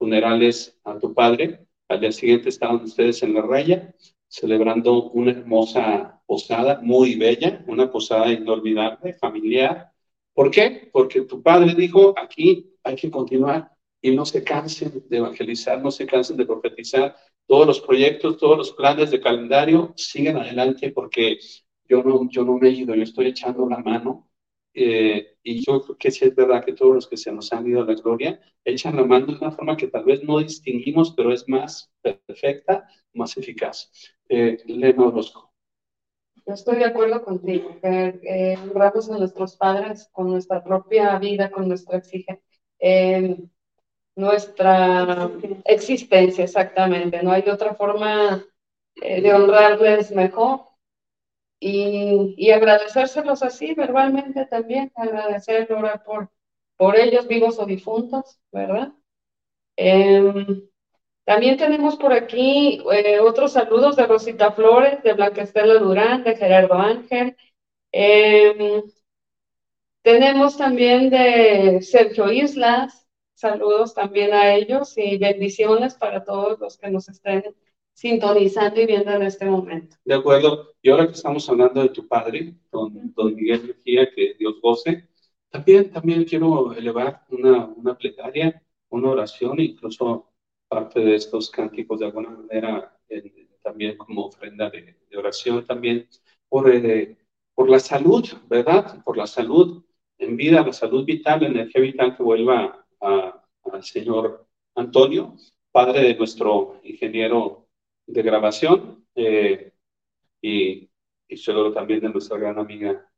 funerales a tu padre. Al día siguiente estaban ustedes en la raya celebrando una hermosa posada, muy bella, una posada inolvidable, familiar. ¿Por qué? Porque tu padre dijo, aquí hay que continuar y no se cansen de evangelizar, no se cansen de profetizar. Todos los proyectos, todos los planes de calendario siguen adelante porque yo no, yo no me he ido, yo estoy echando la mano eh, y yo creo que sí es verdad que todos los que se nos han ido a la gloria echan la mano de una forma que tal vez no distinguimos, pero es más perfecta, más eficaz. Eh, Leno Orozco. Yo estoy de acuerdo contigo, que eh, honramos a nuestros padres con nuestra propia vida, con nuestra exigencia, eh, nuestra existencia, exactamente. No hay otra forma eh, de honrarles mejor y, y agradecérselos así verbalmente también, agradecer, por, por ellos, vivos o difuntos, ¿verdad? Eh, también tenemos por aquí eh, otros saludos de Rosita Flores, de Blanca Estela Durán, de Gerardo Ángel. Eh, tenemos también de Sergio Islas, saludos también a ellos y bendiciones para todos los que nos estén sintonizando y viendo en este momento. De acuerdo. Y ahora que estamos hablando de tu padre, don, don Miguel Mejía, que Dios goce, también, también quiero elevar una, una plegaria, una oración, incluso parte de estos cánticos de alguna manera también como ofrenda de, de oración también por, eh, por la salud, ¿verdad? Por la salud en vida, la salud vital, la energía vital que vuelva al señor Antonio, padre de nuestro ingeniero de grabación eh, y, y seguro también de nuestra gran amiga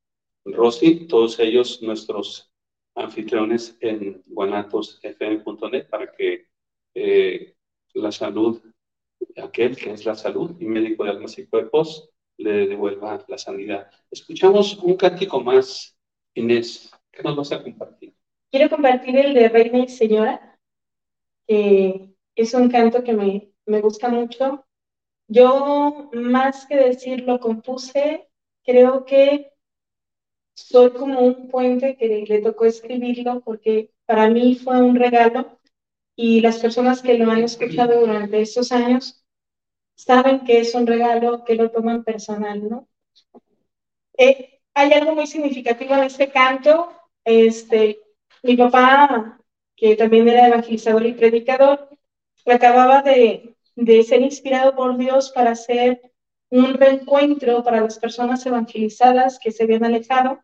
Rosy, todos ellos nuestros anfitriones en guanatosfm.net para que eh, la salud, aquel que es la salud y médico de almas y cuerpos, le devuelva la sanidad. Escuchamos un cántico más, Inés, ¿qué nos vas a compartir? Quiero compartir el de Reina y Señora, que es un canto que me, me gusta mucho yo, más que decir lo compuse, creo que soy como un puente que le tocó escribirlo porque para mí fue un regalo y las personas que lo han escuchado durante estos años saben que es un regalo que lo toman personal, ¿no? Eh, hay algo muy significativo en este canto. Este, mi papá, que también era evangelizador y predicador, acababa de, de ser inspirado por Dios para hacer un reencuentro para las personas evangelizadas que se habían alejado.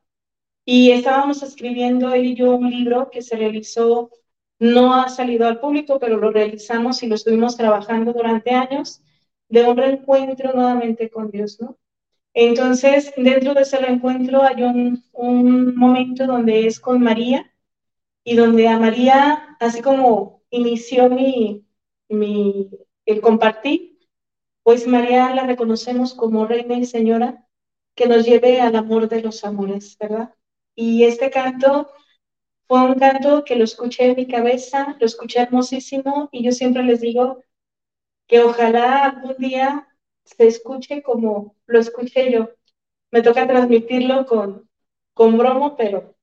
Y estábamos escribiendo él y yo un libro que se realizó, no ha salido al público, pero lo realizamos y lo estuvimos trabajando durante años, de un reencuentro nuevamente con Dios, ¿no? Entonces, dentro de ese reencuentro hay un, un momento donde es con María y donde a María, así como inició mi, mi el compartir, pues María la reconocemos como reina y señora que nos lleve al amor de los amores, ¿verdad? Y este canto fue un canto que lo escuché en mi cabeza, lo escuché hermosísimo y yo siempre les digo que ojalá algún día se escuche como lo escuché yo. Me toca transmitirlo con, con bromo, pero,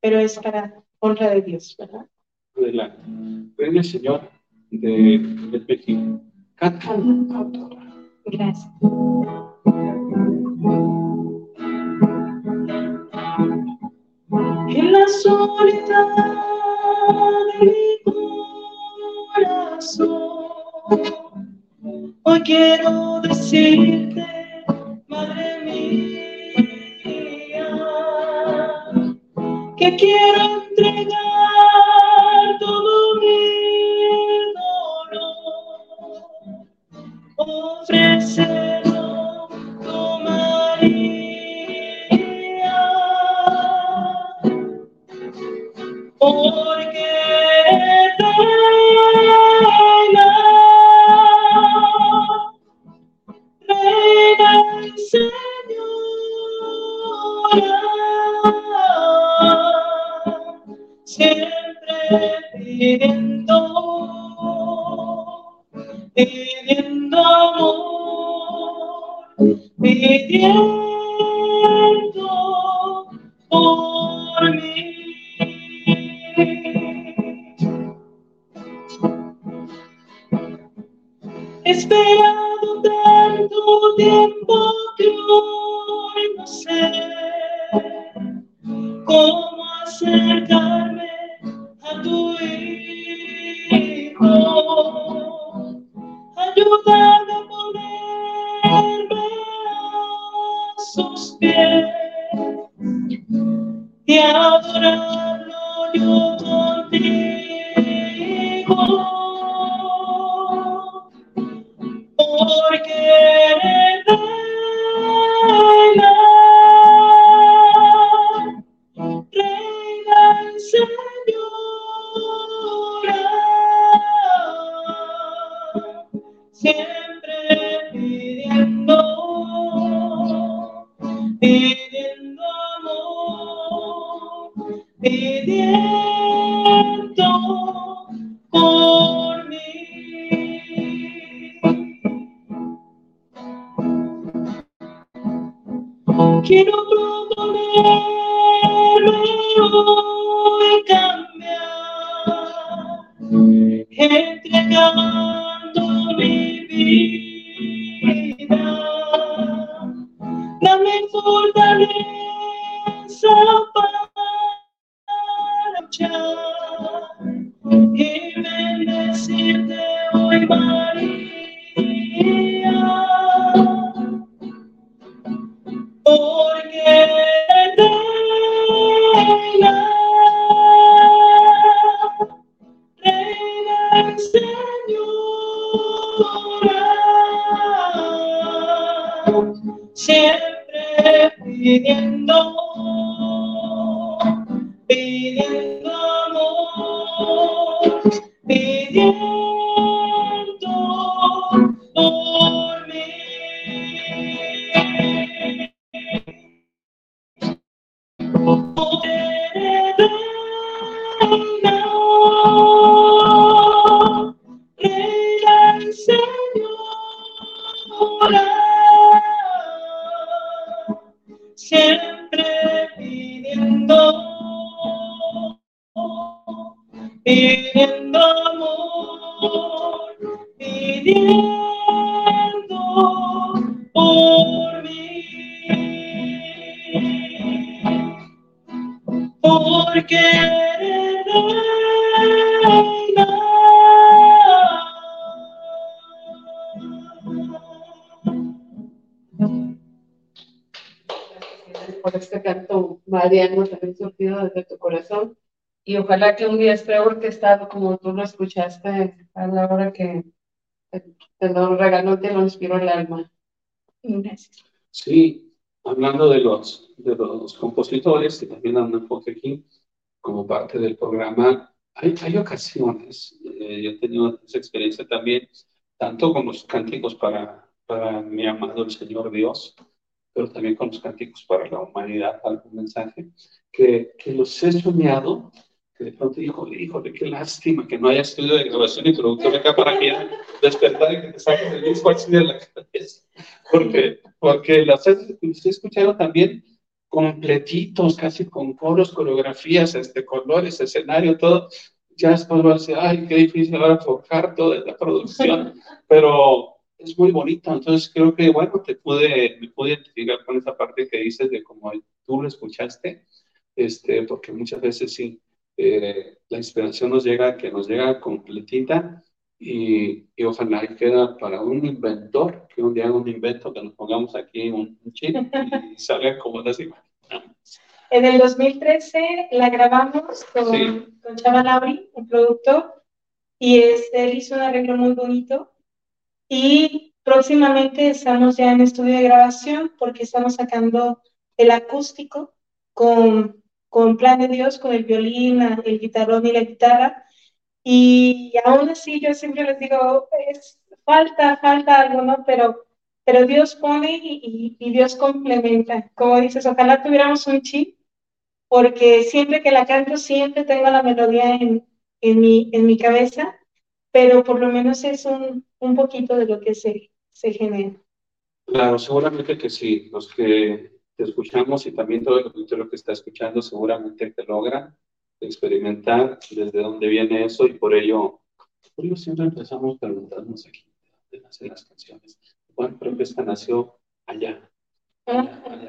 pero es para honra de Dios, ¿verdad? Adelante. Reina Señor de, de Pekín. Gracias. En la soledad de mi corazón, hoy quiero decir decirte, madre mía, que quiero entregar todo ofrecerlo tu María, porque siempre Deus! Siempre corazón. Y ojalá que un día esté orquestado como tú lo escuchaste a la hora que te, te lo regaló, te lo inspiró el alma. Gracias. Sí, hablando de los, de los compositores, que también dan un enfoque aquí, como parte del programa, hay, hay ocasiones, eh, yo he tenido esa experiencia también, tanto con los cánticos para, para mi amado el Señor Dios, pero también con los cánticos para la humanidad, algún mensaje, que, que los he soñado, que de pronto dijo, híjole, qué lástima que no haya estudio de grabación y productor acá para que despertar y que te saques el disco así de la cabeza. Porque, porque las he, los he escuchado también completitos, casi con coros, coreografías, este, colores, escenario, todo. Ya después va a decir, ay, qué difícil ahora enfocar toda la producción, pero es muy bonito. Entonces creo que, bueno, te pude, me pude identificar con esa parte que dices de cómo tú lo escuchaste, este, porque muchas veces sí, eh, la inspiración nos llega, que nos llega completita y, y ojalá queda para un inventor, que un día haga un invento, que nos pongamos aquí un, chip y salga como las imágenes. En el 2013 la grabamos con, con Chava Lauri, un productor, y este, él hizo un arreglo muy bonito. Y próximamente estamos ya en estudio de grabación porque estamos sacando el acústico con, con Plan de Dios, con el violín, el guitarrón y la guitarra. Y aún así yo siempre les digo, es, falta, falta algo, ¿no? Pero, pero Dios pone y, y Dios complementa. Como dices, ojalá tuviéramos un chip porque siempre que la canto, siempre tengo la melodía en, en, mi, en mi cabeza, pero por lo menos es un, un poquito de lo que se, se genera. Claro, seguramente que sí, los que te escuchamos y también todo el auditorio que está escuchando seguramente te logra experimentar desde dónde viene eso y por ello, por ello siempre empezamos preguntarnos aquí de dónde nacen las canciones. Bueno, creo que esta nació allá,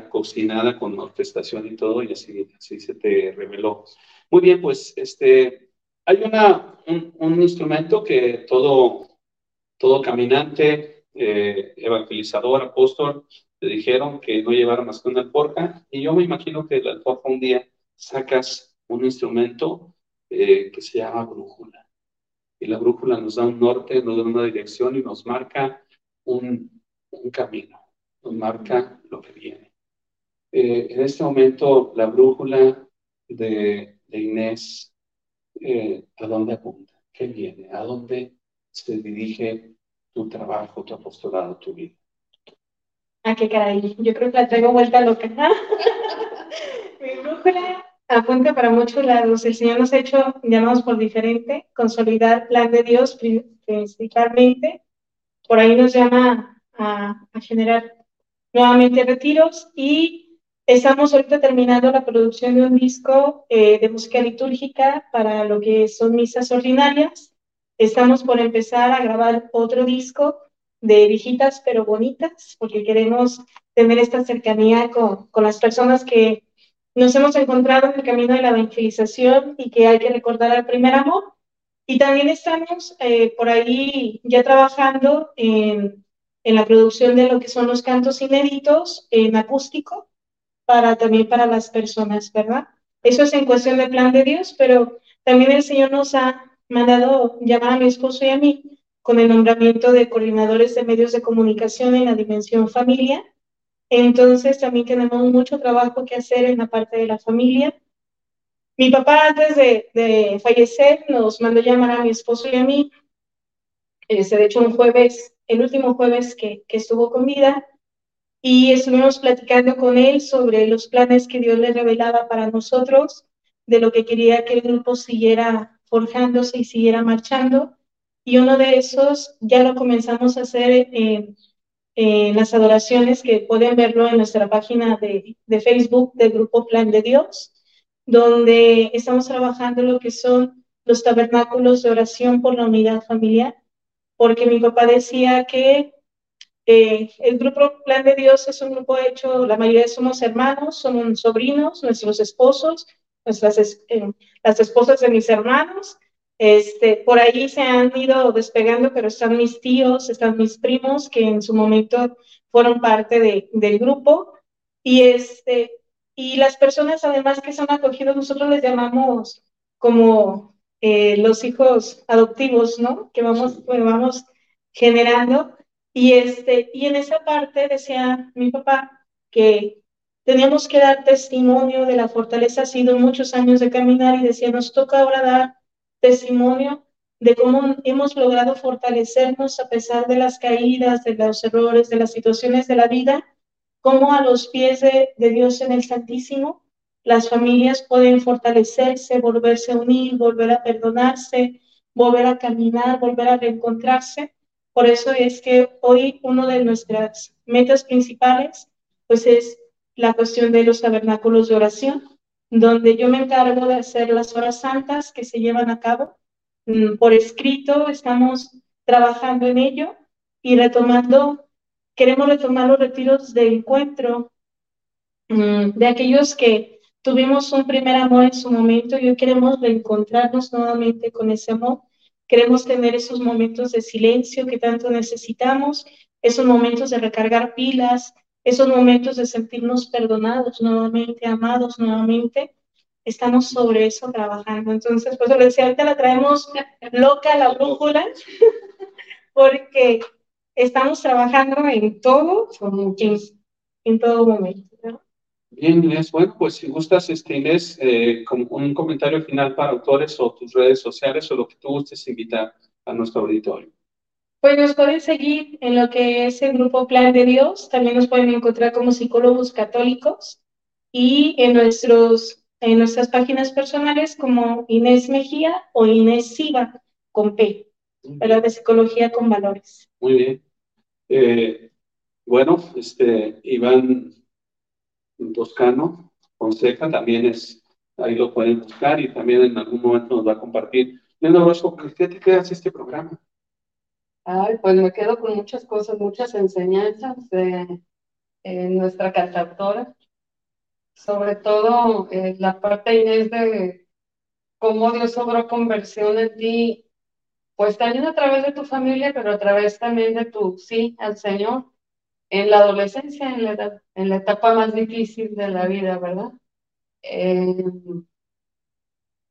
cocinada con orquestación y todo, y así, así se te reveló. Muy bien, pues este, hay una, un, instrumento que todo, todo caminante, eh, evangelizador, apóstol, le dijeron que no llevara más que una alforja, y yo me imagino que la alforja un día sacas un instrumento eh, que se llama brújula. Y la brújula nos da un norte, nos da una dirección y nos marca un, un camino nos marca lo que viene. Eh, en este momento, la brújula de, Inés, eh, ¿a dónde apunta? ¿Qué viene? ¿A dónde se dirige tu trabajo, tu apostolado, tu vida? ¿A qué caray? Yo creo que la traigo vuelta loca. Mi brújula apunta para muchos lados. El Señor nos ha hecho llamados por diferente, consolidar plan de Dios principalmente. Por ahí nos llama a, a generar nuevamente retiros y estamos ahorita terminando la producción de un disco eh, de música litúrgica para lo que son misas ordinarias. Estamos por empezar a grabar otro disco de viejitas pero bonitas, porque queremos tener esta cercanía con, con las personas que nos hemos encontrado en el camino de la evangelización y que hay que recordar al primer amor. Y también estamos eh, por ahí ya trabajando en en la producción de lo que son los cantos inéditos en acústico, para también para las personas, ¿verdad? Eso es en cuestión de plan de Dios, pero también el Señor nos ha mandado llamar a mi esposo y a mí con el nombramiento de coordinadores de medios de comunicación en la dimensión familia. Entonces también tenemos mucho trabajo que hacer en la parte de la familia. Mi papá antes de, de fallecer nos mandó llamar a mi esposo y a mí. se de hecho, un jueves el último jueves que, estuvo con vida y estuvimos platicando con él sobre los planes que Dios le revelaba para nosotros, de lo que quería que el grupo siguiera forjándose y siguiera marchando. Y uno de esos ya lo comenzamos a hacer en, las adoraciones que pueden verlo en nuestra página de, de Facebook del grupo Plan de Dios, donde estamos trabajando lo que son los tabernáculos de oración por la unidad familiar porque mi papá decía que eh, el grupo Plan de Dios es un grupo hecho, la mayoría somos hermanos, son sobrinos, nuestros esposos, nuestras, eh, las esposas de mis hermanos. Este, por ahí se han ido despegando, pero están mis tíos, están mis primos, que en su momento fueron parte de, del grupo. Y, este, y las personas además que son acogidos, nosotros les llamamos como eh, los hijos adoptivos, ¿no? Que vamos, vamos generando. Y, este, y en esa parte decía mi papá que teníamos que dar testimonio de la fortaleza. Ha sido muchos años de caminar y decía, nos toca ahora dar testimonio de cómo hemos logrado fortalecernos a pesar de las caídas, de los errores, de las situaciones de la vida, como a los pies de Dios en el Santísimo las familias pueden fortalecerse, volverse a unir, volver a perdonarse, volver a caminar, volver a reencontrarse. Por eso es que hoy una de nuestras metas principales pues es la cuestión de los tabernáculos de oración, donde yo me encargo de hacer las horas santas que se llevan a cabo. Mm, por escrito, estamos trabajando en ello y retomando, queremos retomar los retiros de encuentro mm, de aquellos que tuvimos un primer amor en su momento y hoy queremos reencontrarnos nuevamente con ese amor queremos tener esos momentos de silencio que tanto necesitamos, esos momentos de recargar pilas, esos momentos de sentirnos perdonados nuevamente, amados nuevamente. Estamos sobre eso trabajando. Entonces, pues lo decía, ahorita la traemos loca la brújula, porque estamos trabajando en todo, en, en todo momento. Bien, Inés. Bueno, pues si gustas, este, Inés, eh, con un comentario final para autores o tus redes sociales o lo que tú gustes invitar a nuestro auditorio. Pues nos pueden seguir en lo que es el grupo Plan de Dios, también nos pueden encontrar como psicólogos católicos y en, nuestros, en nuestras páginas personales como Inés Mejía o Inés Siva con P, ¿verdad? De psicología con valores. Muy bien. Eh, bueno, este, Iván Toscano, Fonseca, también es, ahí lo pueden buscar y también en algún momento nos va a compartir. Leonor Orozco, ¿qué te quedas este programa? Ay, pues me quedo con muchas cosas, muchas enseñanzas de nuestra cantautora, sobre todo eh, la parte Inés de cómo Dios obró conversión en ti, pues también a través de tu familia, pero a través también de tu sí al Señor en la adolescencia, en la, en la etapa más difícil de la vida, ¿verdad? Eh,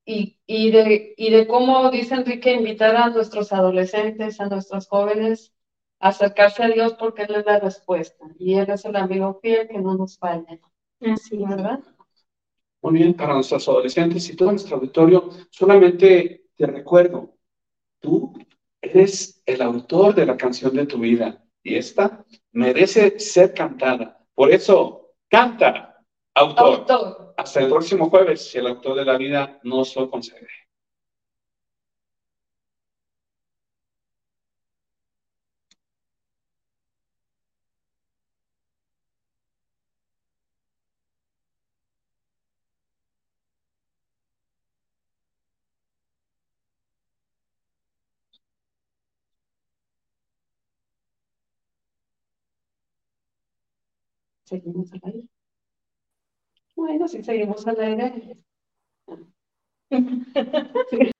y, y, de, y de cómo, dice Enrique, invitar a nuestros adolescentes, a nuestros jóvenes, a acercarse a Dios porque Él es la respuesta. Y Él es el amigo fiel que no nos falla. Así, ¿verdad? Muy bien, para nuestros adolescentes y todo nuestro auditorio, solamente te recuerdo, tú eres el autor de la canción de tu vida y esta merece ser cantada. Por eso, canta, autor. Hasta el próximo jueves, si el autor de la vida nos lo concede. Seguimos al aire. Bueno, si seguimos al aire.